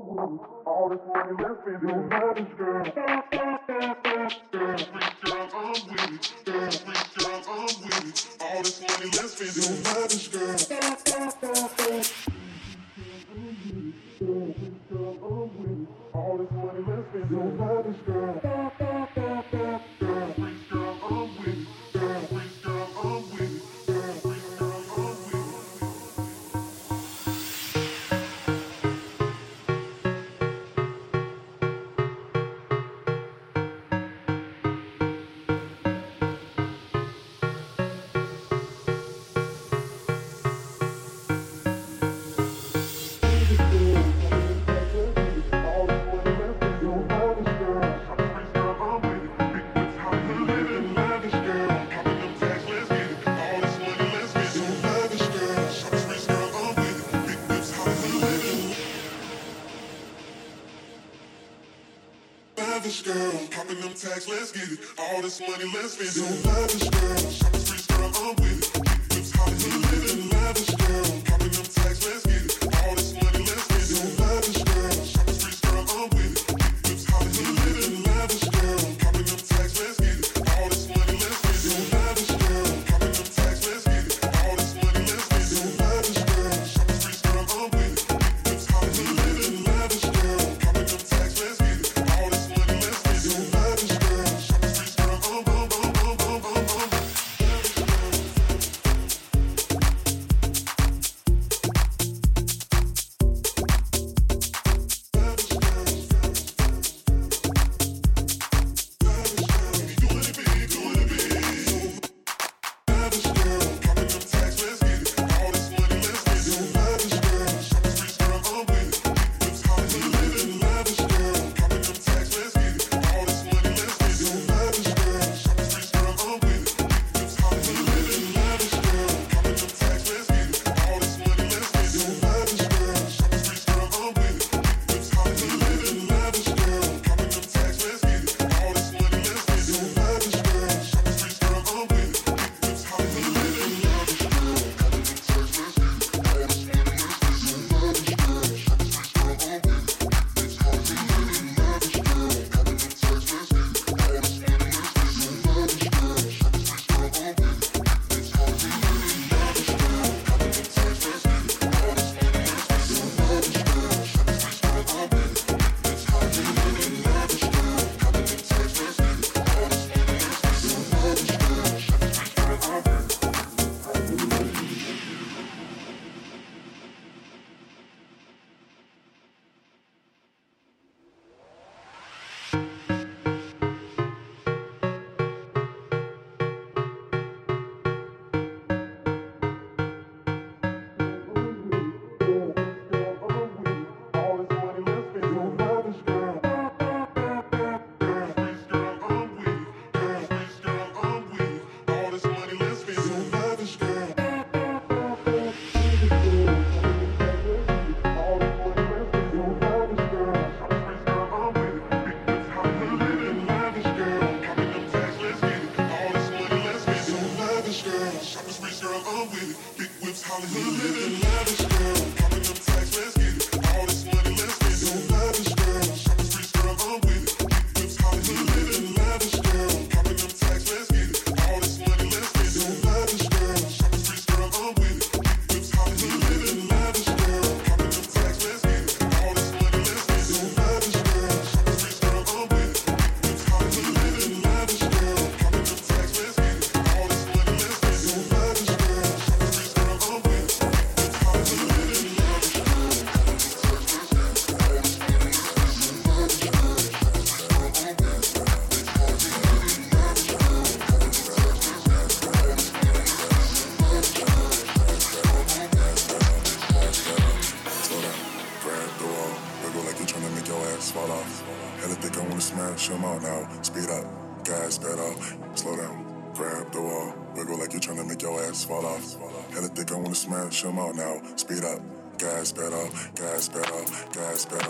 All this money left in your body, girl. Freak girl, I'm with it. Girl, freak girl, All this money left in your body, girl. tax, let's get it. All this money, let's spend. it. bro.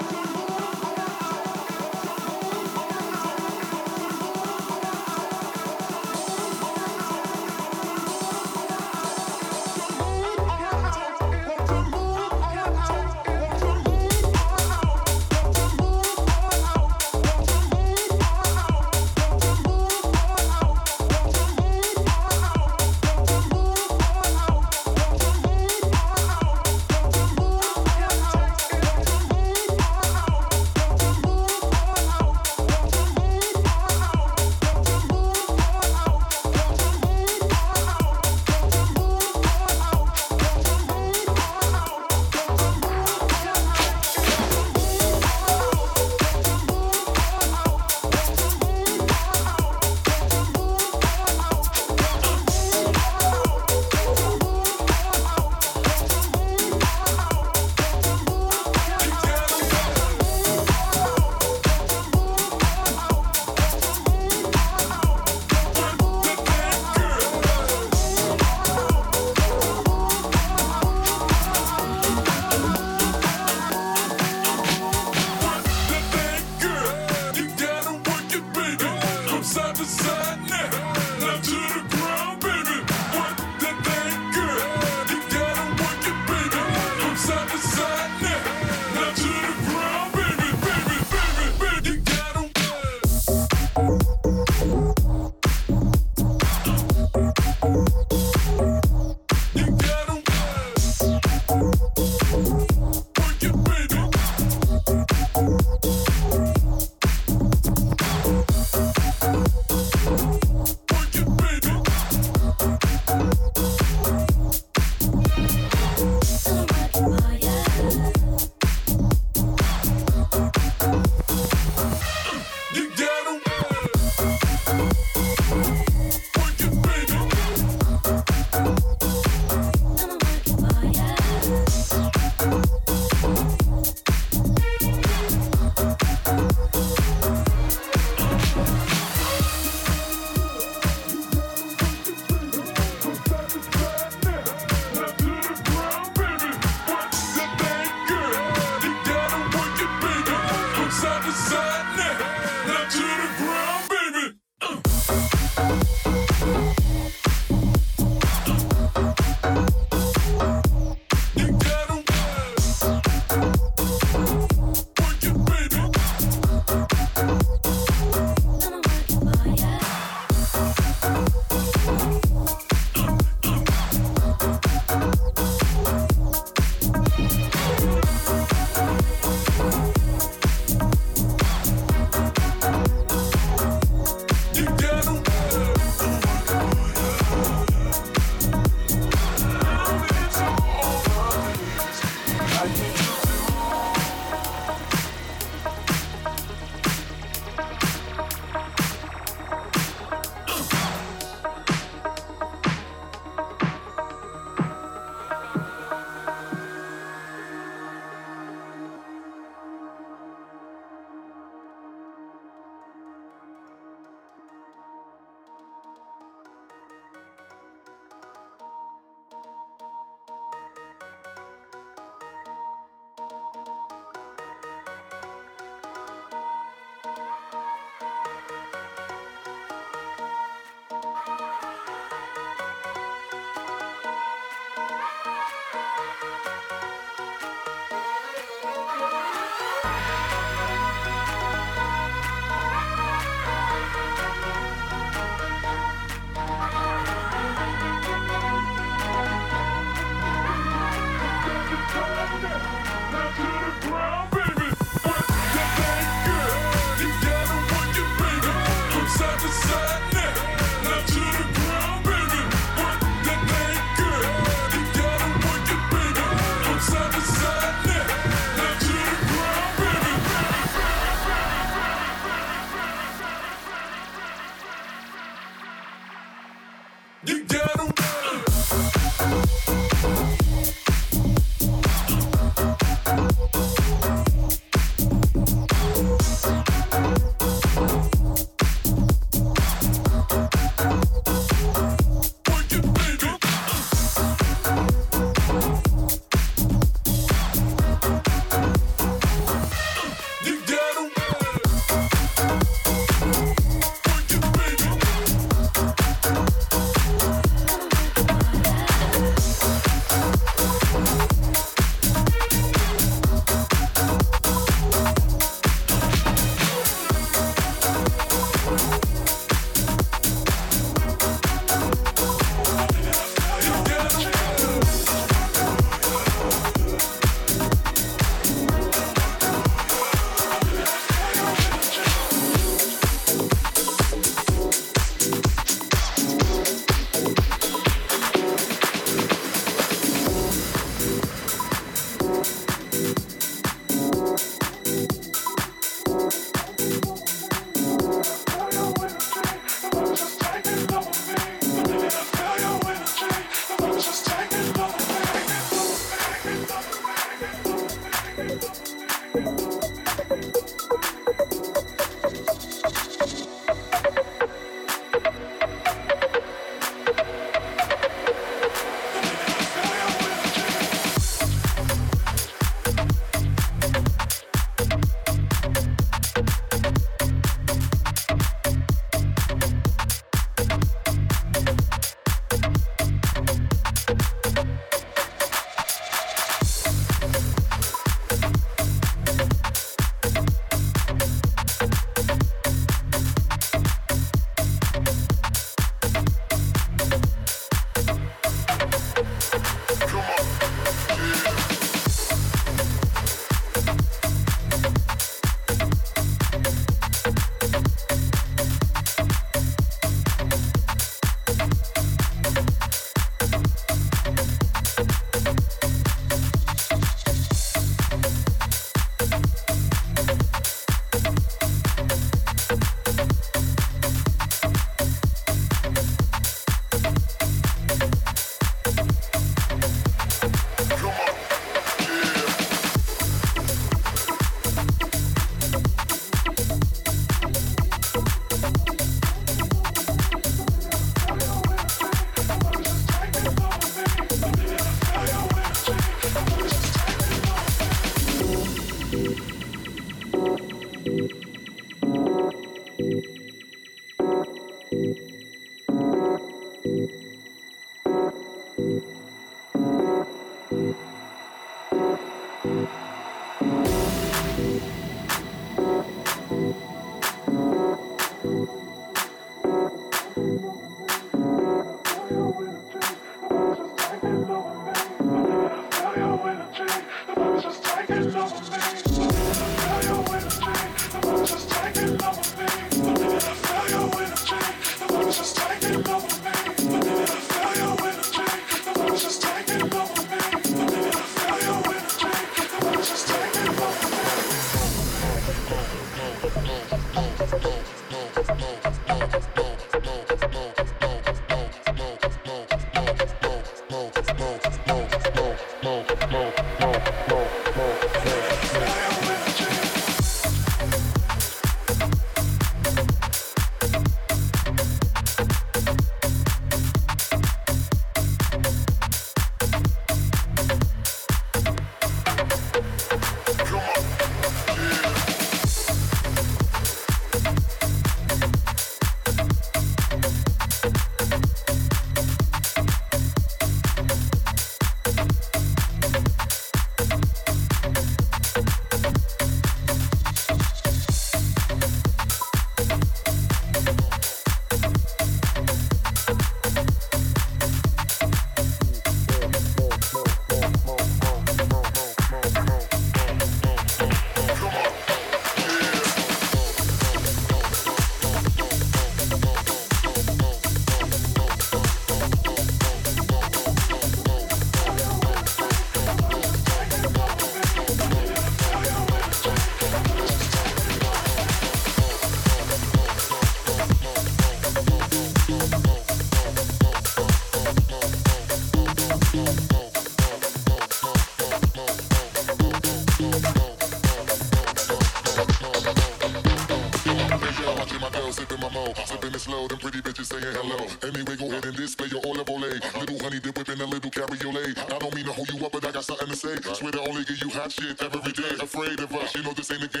to say. Cause we're only give you hot shit every day. Afraid of us, you know this ain't a game.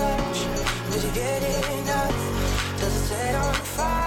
much? Would you get enough? Does it set on fire?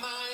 my mind.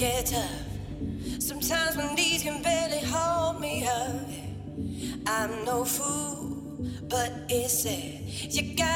get tough. Sometimes my knees can barely hold me up. I'm no fool, but it's sad. You got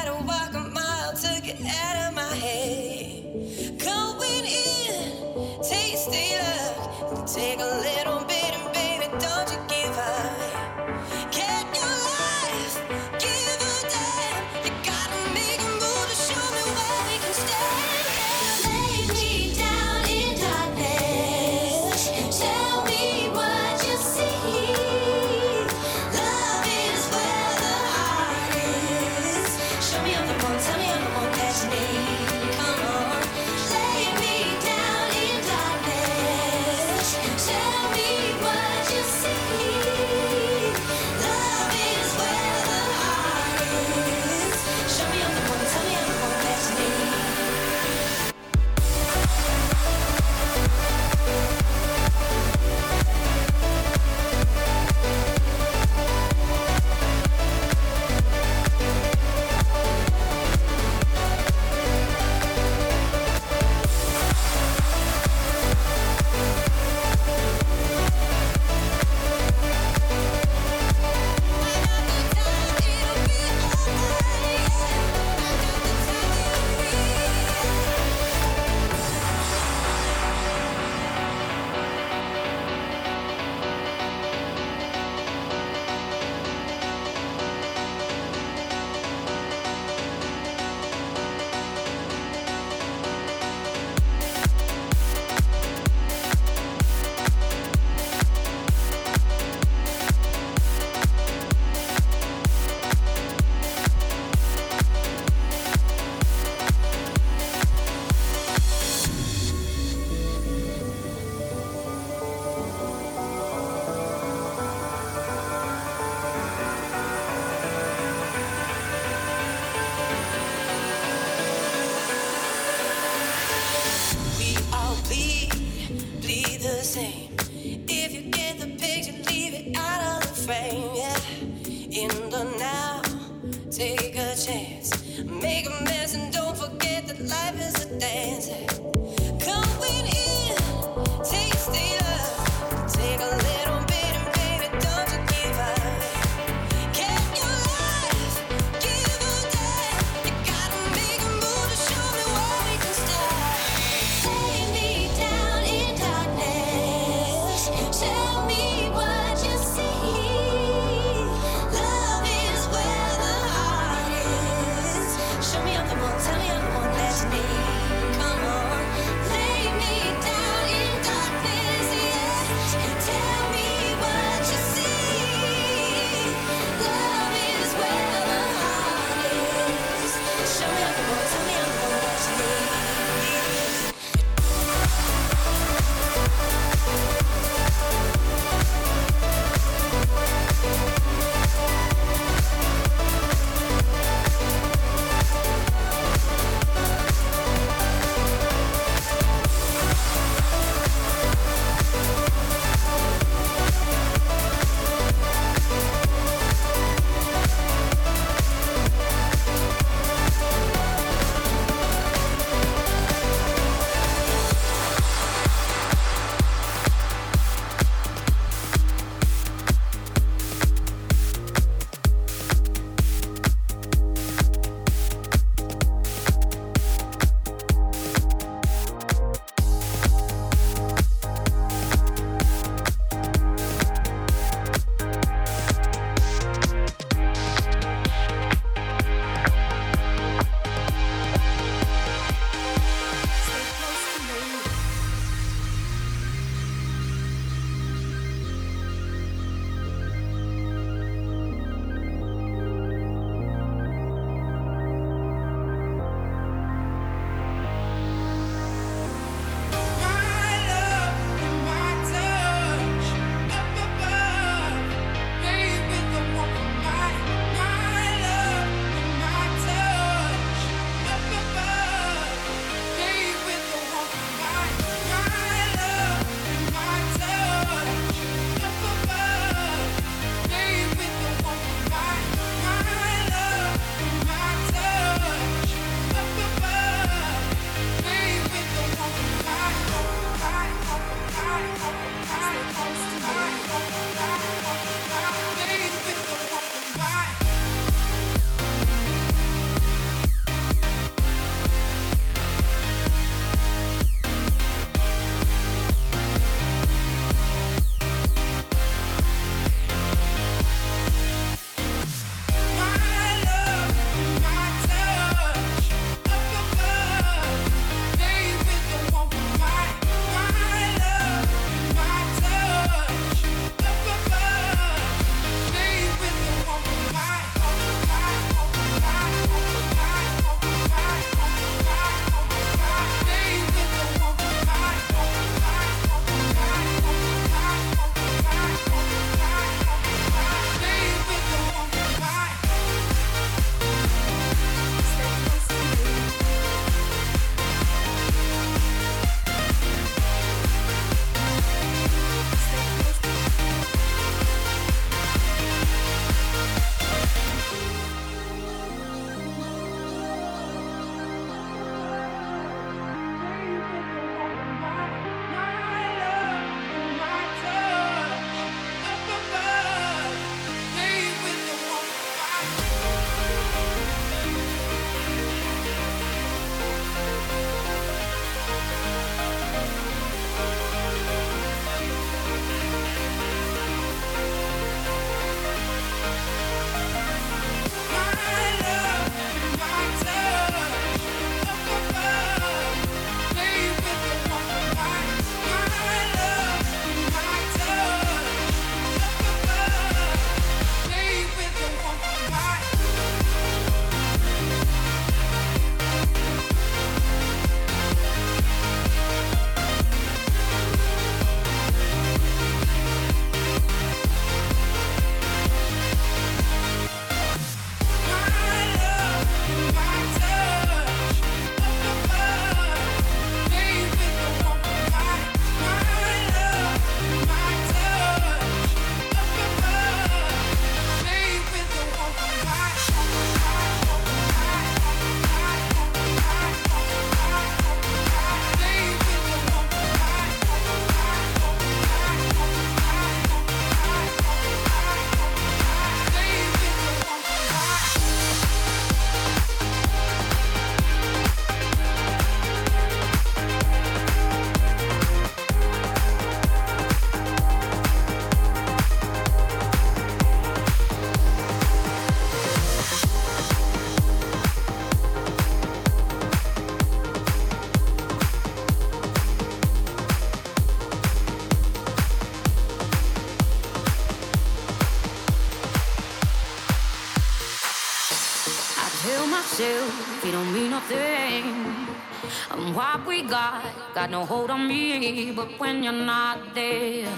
no hold on me. But when you're not there,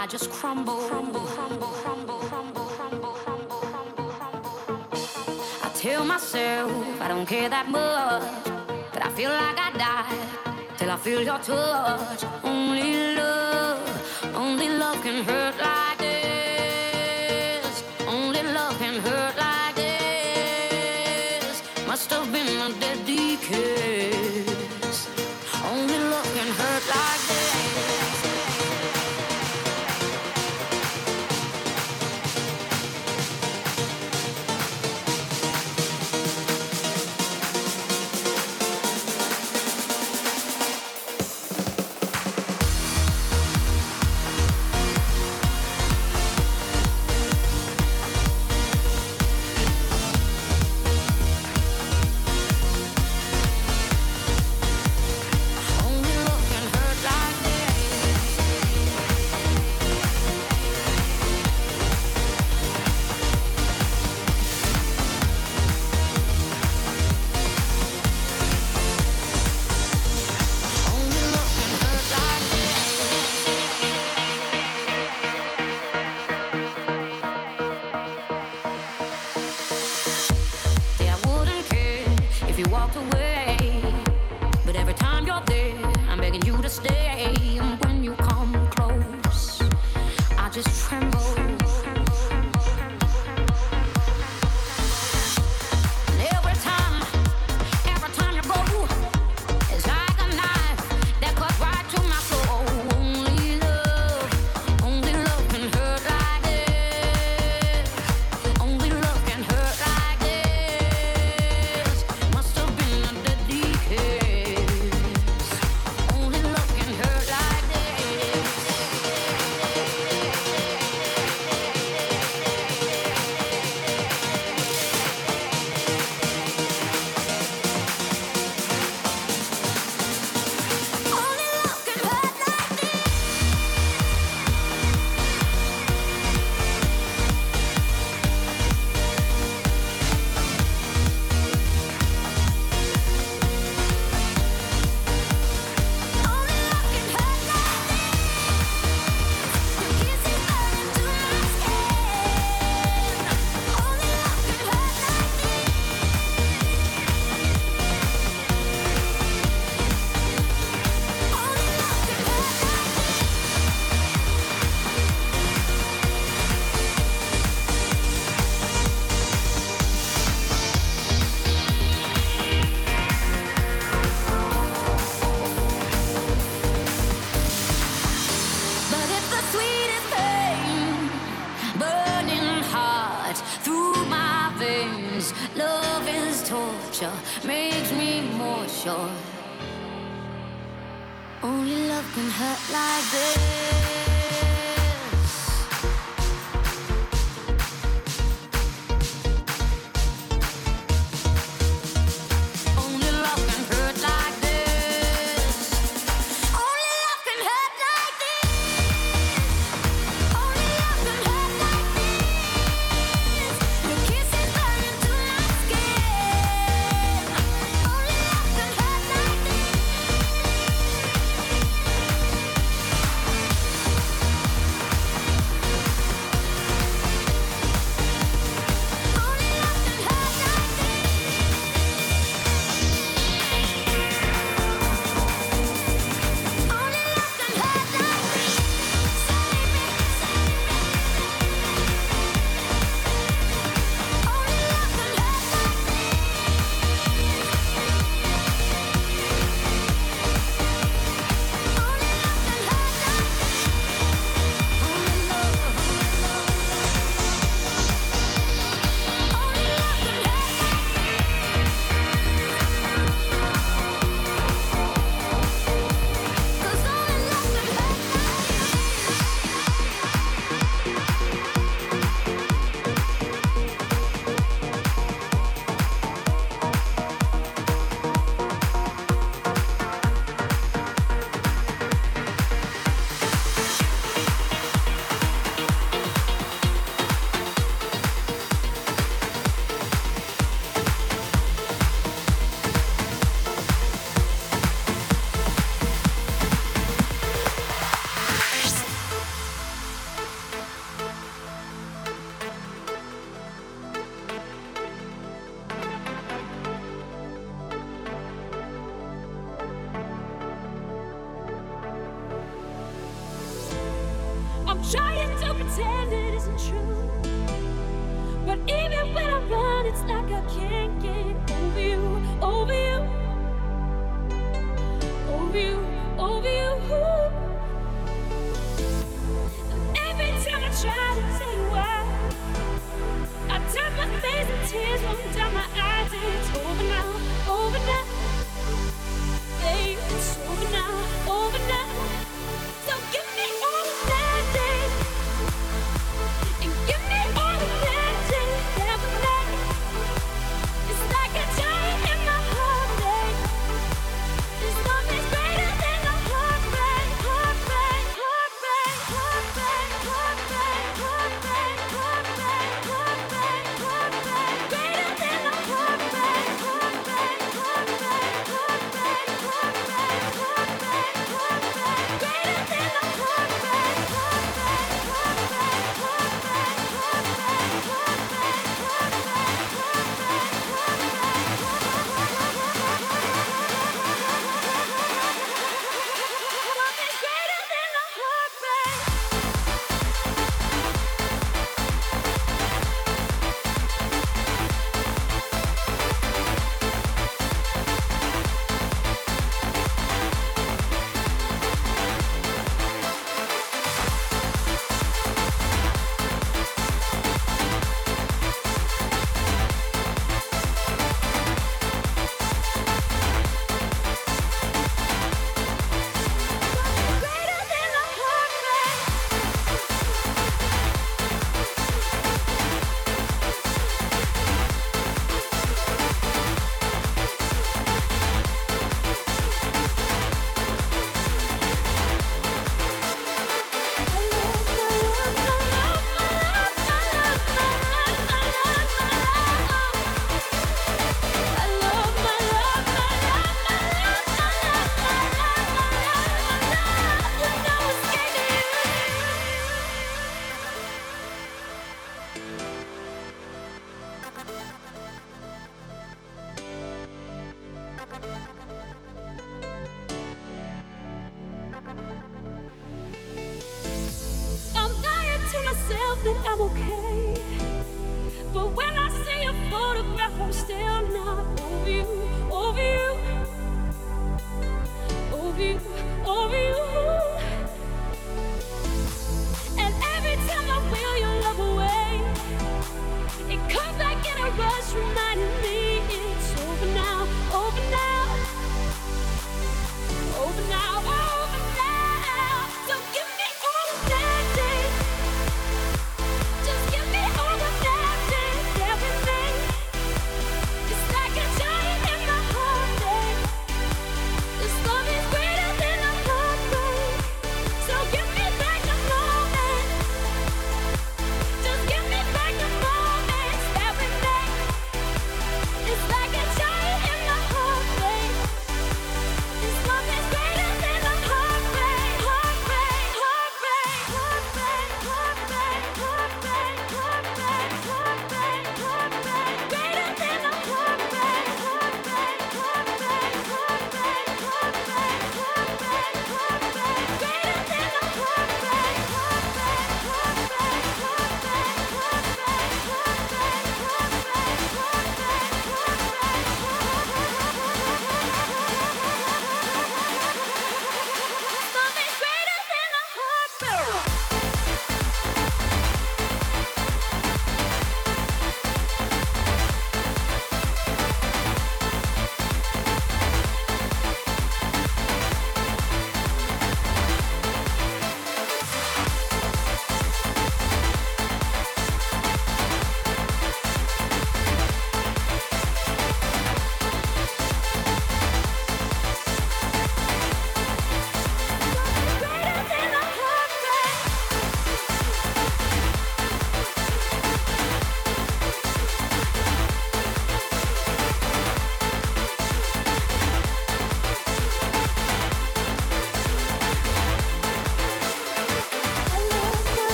I just crumble, crumble, crumble, crumble, crumble, crumble, crumble, crumble, crumble. I tell myself I don't care that much, but I feel like I die till I feel your touch. Only love, only love can hurt.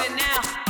it now.